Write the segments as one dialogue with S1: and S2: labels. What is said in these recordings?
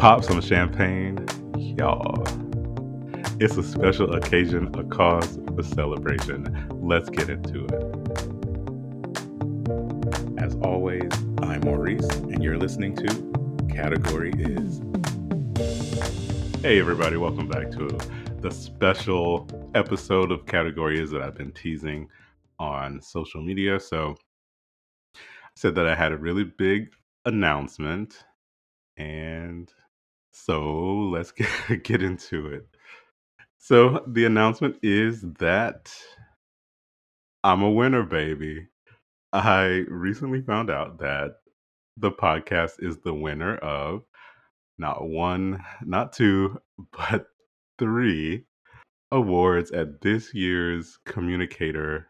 S1: Pop some champagne, y'all. It's a special occasion, a cause for celebration. Let's get into it. As always, I'm Maurice, and you're listening to Category Is. Hey, everybody, welcome back to the special episode of Category Is that I've been teasing on social media. So, I said that I had a really big announcement, and so let's get, get into it. So, the announcement is that I'm a winner, baby. I recently found out that the podcast is the winner of not one, not two, but three awards at this year's Communicator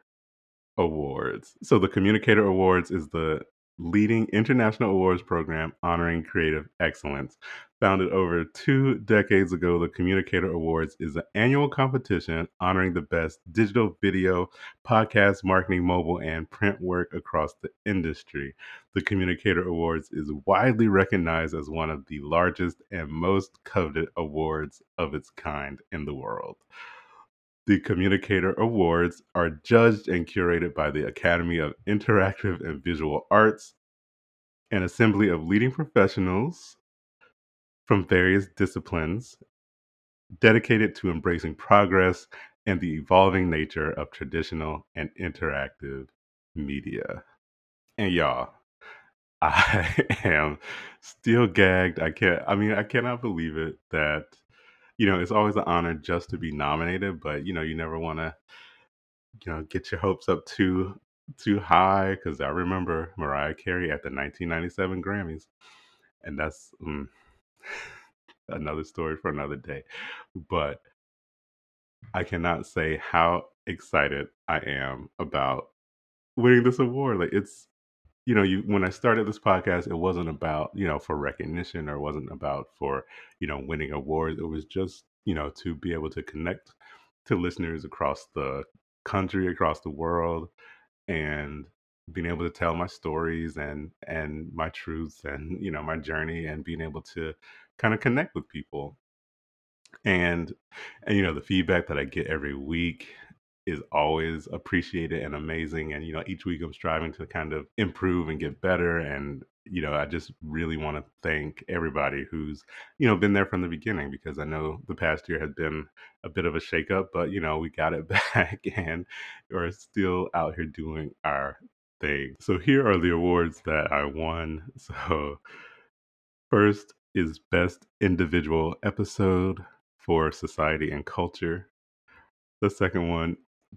S1: Awards. So, the Communicator Awards is the leading international awards program honoring creative excellence. Founded over two decades ago, the Communicator Awards is an annual competition honoring the best digital video, podcast, marketing, mobile, and print work across the industry. The Communicator Awards is widely recognized as one of the largest and most coveted awards of its kind in the world. The Communicator Awards are judged and curated by the Academy of Interactive and Visual Arts, an assembly of leading professionals from various disciplines dedicated to embracing progress and the evolving nature of traditional and interactive media. And y'all, I am still gagged. I can't, I mean, I cannot believe it that, you know, it's always an honor just to be nominated, but, you know, you never want to, you know, get your hopes up too too high because I remember Mariah Carey at the 1997 Grammys, and that's mm, another story for another day. But I cannot say how excited I am about winning this award. Like it's you know, you when I started this podcast, it wasn't about, you know, for recognition or wasn't about for, you know, winning awards. It was just, you know, to be able to connect to listeners across the country, across the world, and being able to tell my stories and and my truths and you know my journey and being able to kind of connect with people and and you know the feedback that i get every week is always appreciated and amazing and you know each week i'm striving to kind of improve and get better and you know i just really want to thank everybody who's you know been there from the beginning because i know the past year has been a bit of a shakeup but you know we got it back and we're still out here doing our thing. So here are the awards that i won. So first is best individual episode for society and culture. The second one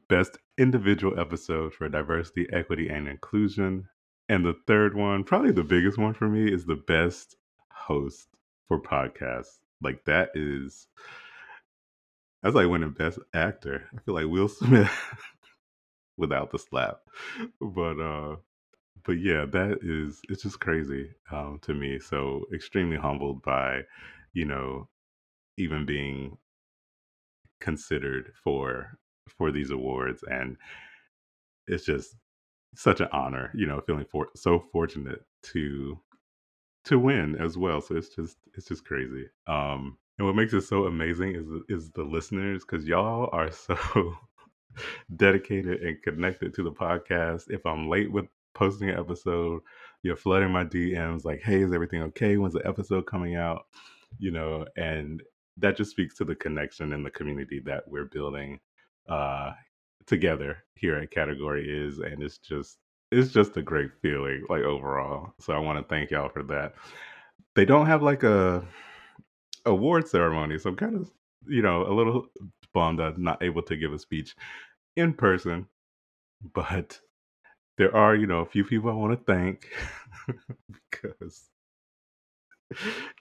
S1: Best Individual Episode for Diversity, Equity, and Inclusion. And the third one, probably the biggest one for me, is the Best Host for Podcasts. Like, that is, that's like winning Best Actor. I feel like Will Smith without the slap. But, uh, but yeah, that is, it's just crazy um, to me. So, extremely humbled by, you know, even being considered for for these awards and it's just such an honor you know feeling for so fortunate to to win as well so it's just it's just crazy. Um and what makes it so amazing is is the listeners because y'all are so dedicated and connected to the podcast. If i'm late with posting an episode you're flooding my dms like hey is everything okay? When's the episode coming out? You know and that just speaks to the connection and the community that we're building uh, together here at Category Is, and it's just it's just a great feeling, like overall. So I want to thank y'all for that. They don't have like a award ceremony, so I'm kind of you know a little bummed I'm not able to give a speech in person, but there are you know a few people I want to thank because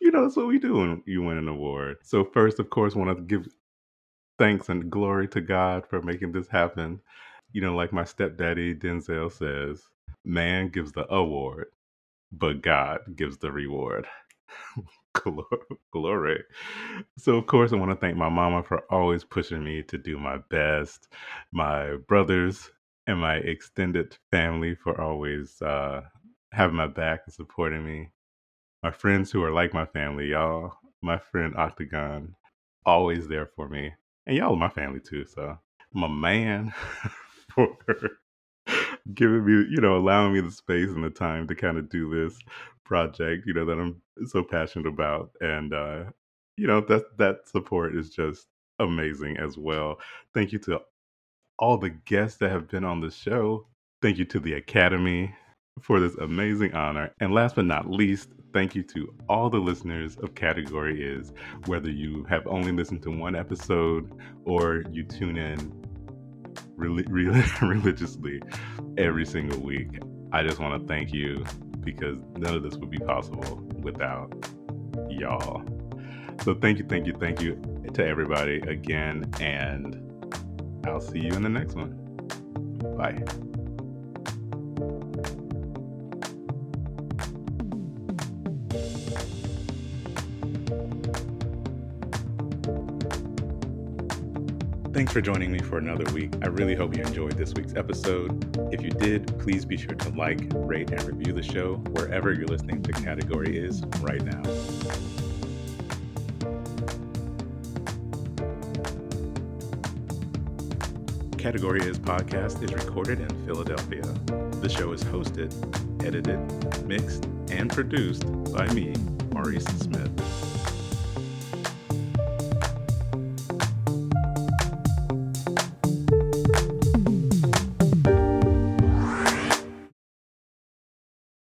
S1: you know that's what we do when you win an award. So first, of course, want to give thanks and glory to God for making this happen. You know, like my stepdaddy Denzel says, man gives the award, but God gives the reward. glory. So, of course, I want to thank my mama for always pushing me to do my best, my brothers and my extended family for always uh, having my back and supporting me, my friends who are like my family, y'all my friend Octagon, always there for me. And y'all are my family too. So my man for giving me, you know, allowing me the space and the time to kind of do this project, you know, that I'm so passionate about. And uh, you know, that that support is just amazing as well. Thank you to all the guests that have been on the show. Thank you to the Academy for this amazing honor. And last but not least, thank you to all the listeners of Category Is, whether you have only listened to one episode or you tune in religiously every single week. I just want to thank you because none of this would be possible without y'all. So thank you, thank you, thank you to everybody again, and I'll see you in the next one. Bye. Thanks for joining me for another week. I really hope you enjoyed this week's episode. If you did, please be sure to like, rate, and review the show wherever you're listening to Category Is right now. Category Is podcast is recorded in Philadelphia. The show is hosted, edited, mixed, and produced by me, Maurice Smith.